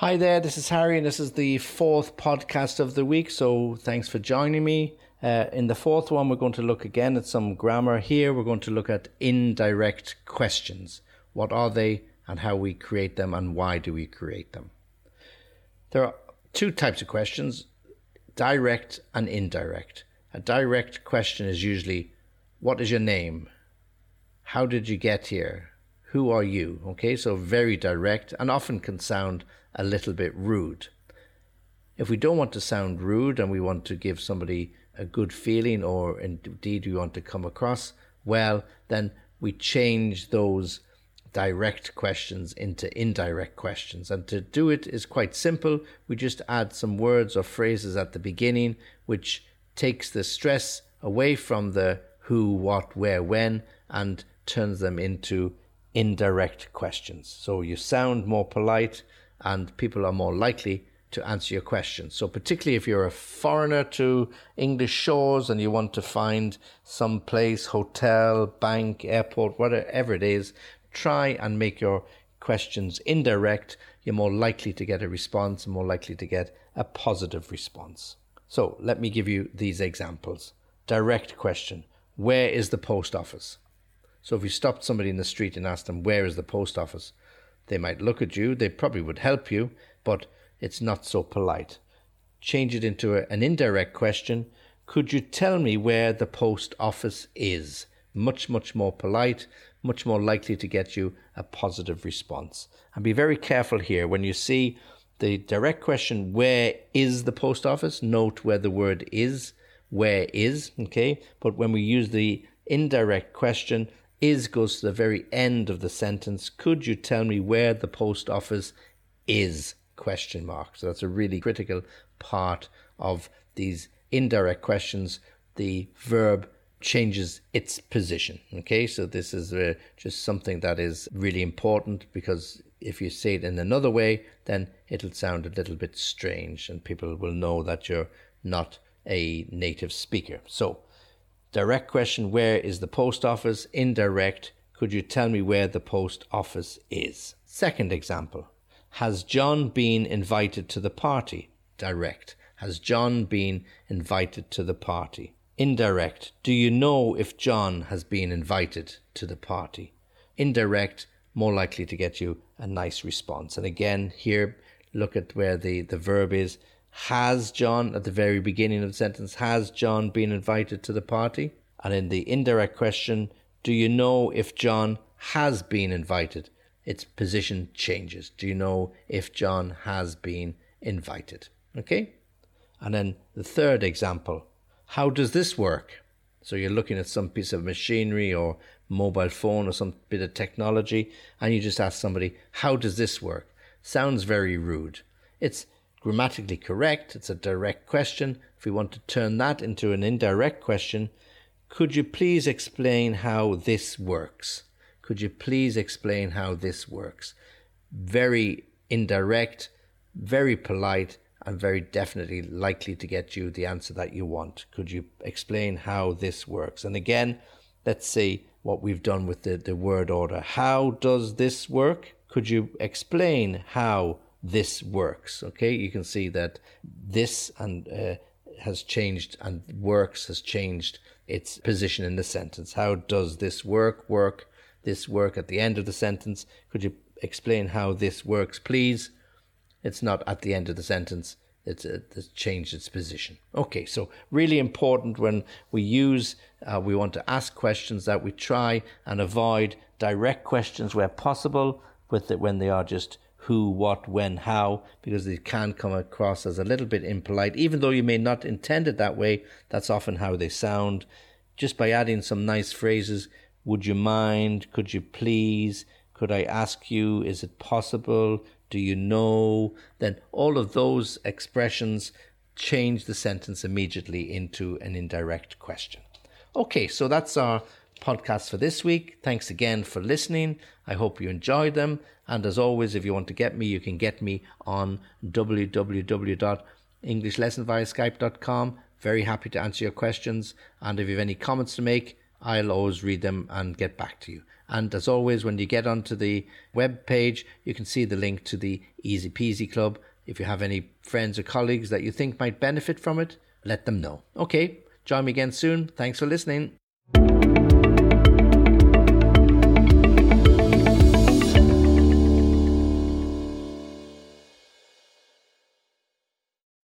Hi there, this is Harry, and this is the fourth podcast of the week. So thanks for joining me. Uh, in the fourth one, we're going to look again at some grammar. Here, we're going to look at indirect questions. What are they, and how we create them, and why do we create them? There are two types of questions direct and indirect. A direct question is usually, What is your name? How did you get here? Who are you? Okay, so very direct and often can sound a little bit rude. If we don't want to sound rude and we want to give somebody a good feeling or indeed we want to come across well, then we change those direct questions into indirect questions. And to do it is quite simple. We just add some words or phrases at the beginning, which takes the stress away from the who, what, where, when, and turns them into indirect questions. So you sound more polite and people are more likely to answer your questions. So, particularly if you're a foreigner to English shores and you want to find some place, hotel, bank, airport, whatever it is, try and make your questions indirect. You're more likely to get a response and more likely to get a positive response. So, let me give you these examples. Direct question Where is the post office? So, if you stopped somebody in the street and asked them, Where is the post office? They might look at you, they probably would help you, but it's not so polite. Change it into a, an indirect question. Could you tell me where the post office is? Much, much more polite, much more likely to get you a positive response. And be very careful here when you see the direct question, where is the post office? Note where the word is, where is, okay? But when we use the indirect question, is goes to the very end of the sentence. Could you tell me where the post office is? Question mark. So that's a really critical part of these indirect questions. The verb changes its position. Okay, so this is uh, just something that is really important because if you say it in another way, then it'll sound a little bit strange and people will know that you're not a native speaker. So Direct question Where is the post office? Indirect Could you tell me where the post office is? Second example Has John been invited to the party? Direct Has John been invited to the party? Indirect Do you know if John has been invited to the party? Indirect more likely to get you a nice response. And again, here, look at where the, the verb is has John, at the very beginning of the sentence, has John been invited to the party? And in the indirect question, do you know if John has been invited? Its position changes. Do you know if John has been invited? Okay? And then the third example how does this work? So you're looking at some piece of machinery or mobile phone or some bit of technology, and you just ask somebody, How does this work? Sounds very rude. It's grammatically correct, it's a direct question. If we want to turn that into an indirect question, could you please explain how this works? Could you please explain how this works? Very indirect, very polite, and very definitely likely to get you the answer that you want. Could you explain how this works? And again, let's see what we've done with the, the word order. How does this work? Could you explain how this works. Okay, you can see that this and uh, has changed and works has changed its position in the sentence. How does this work work? This work at the end of the sentence. Could you explain how this works, please? It's not at the end of the sentence. It's, uh, it's changed its position. Okay, so really important when we use, uh, we want to ask questions that we try and avoid direct questions where possible, with it when they are just who, what, when, how, because they can come across as a little bit impolite. Even though you may not intend it that way, that's often how they sound. Just by adding some nice phrases, would you mind? Could you please? Could I ask you? Is it possible? Do you know? Then all of those expressions change the sentence immediately into an indirect question. Okay, so that's our podcast for this week. Thanks again for listening. I hope you enjoyed them. And as always, if you want to get me, you can get me on www.englishlessonviaskype.com. Very happy to answer your questions. And if you have any comments to make, I'll always read them and get back to you. And as always, when you get onto the web page, you can see the link to the Easy Peasy Club. If you have any friends or colleagues that you think might benefit from it, let them know. Okay, join me again soon. Thanks for listening.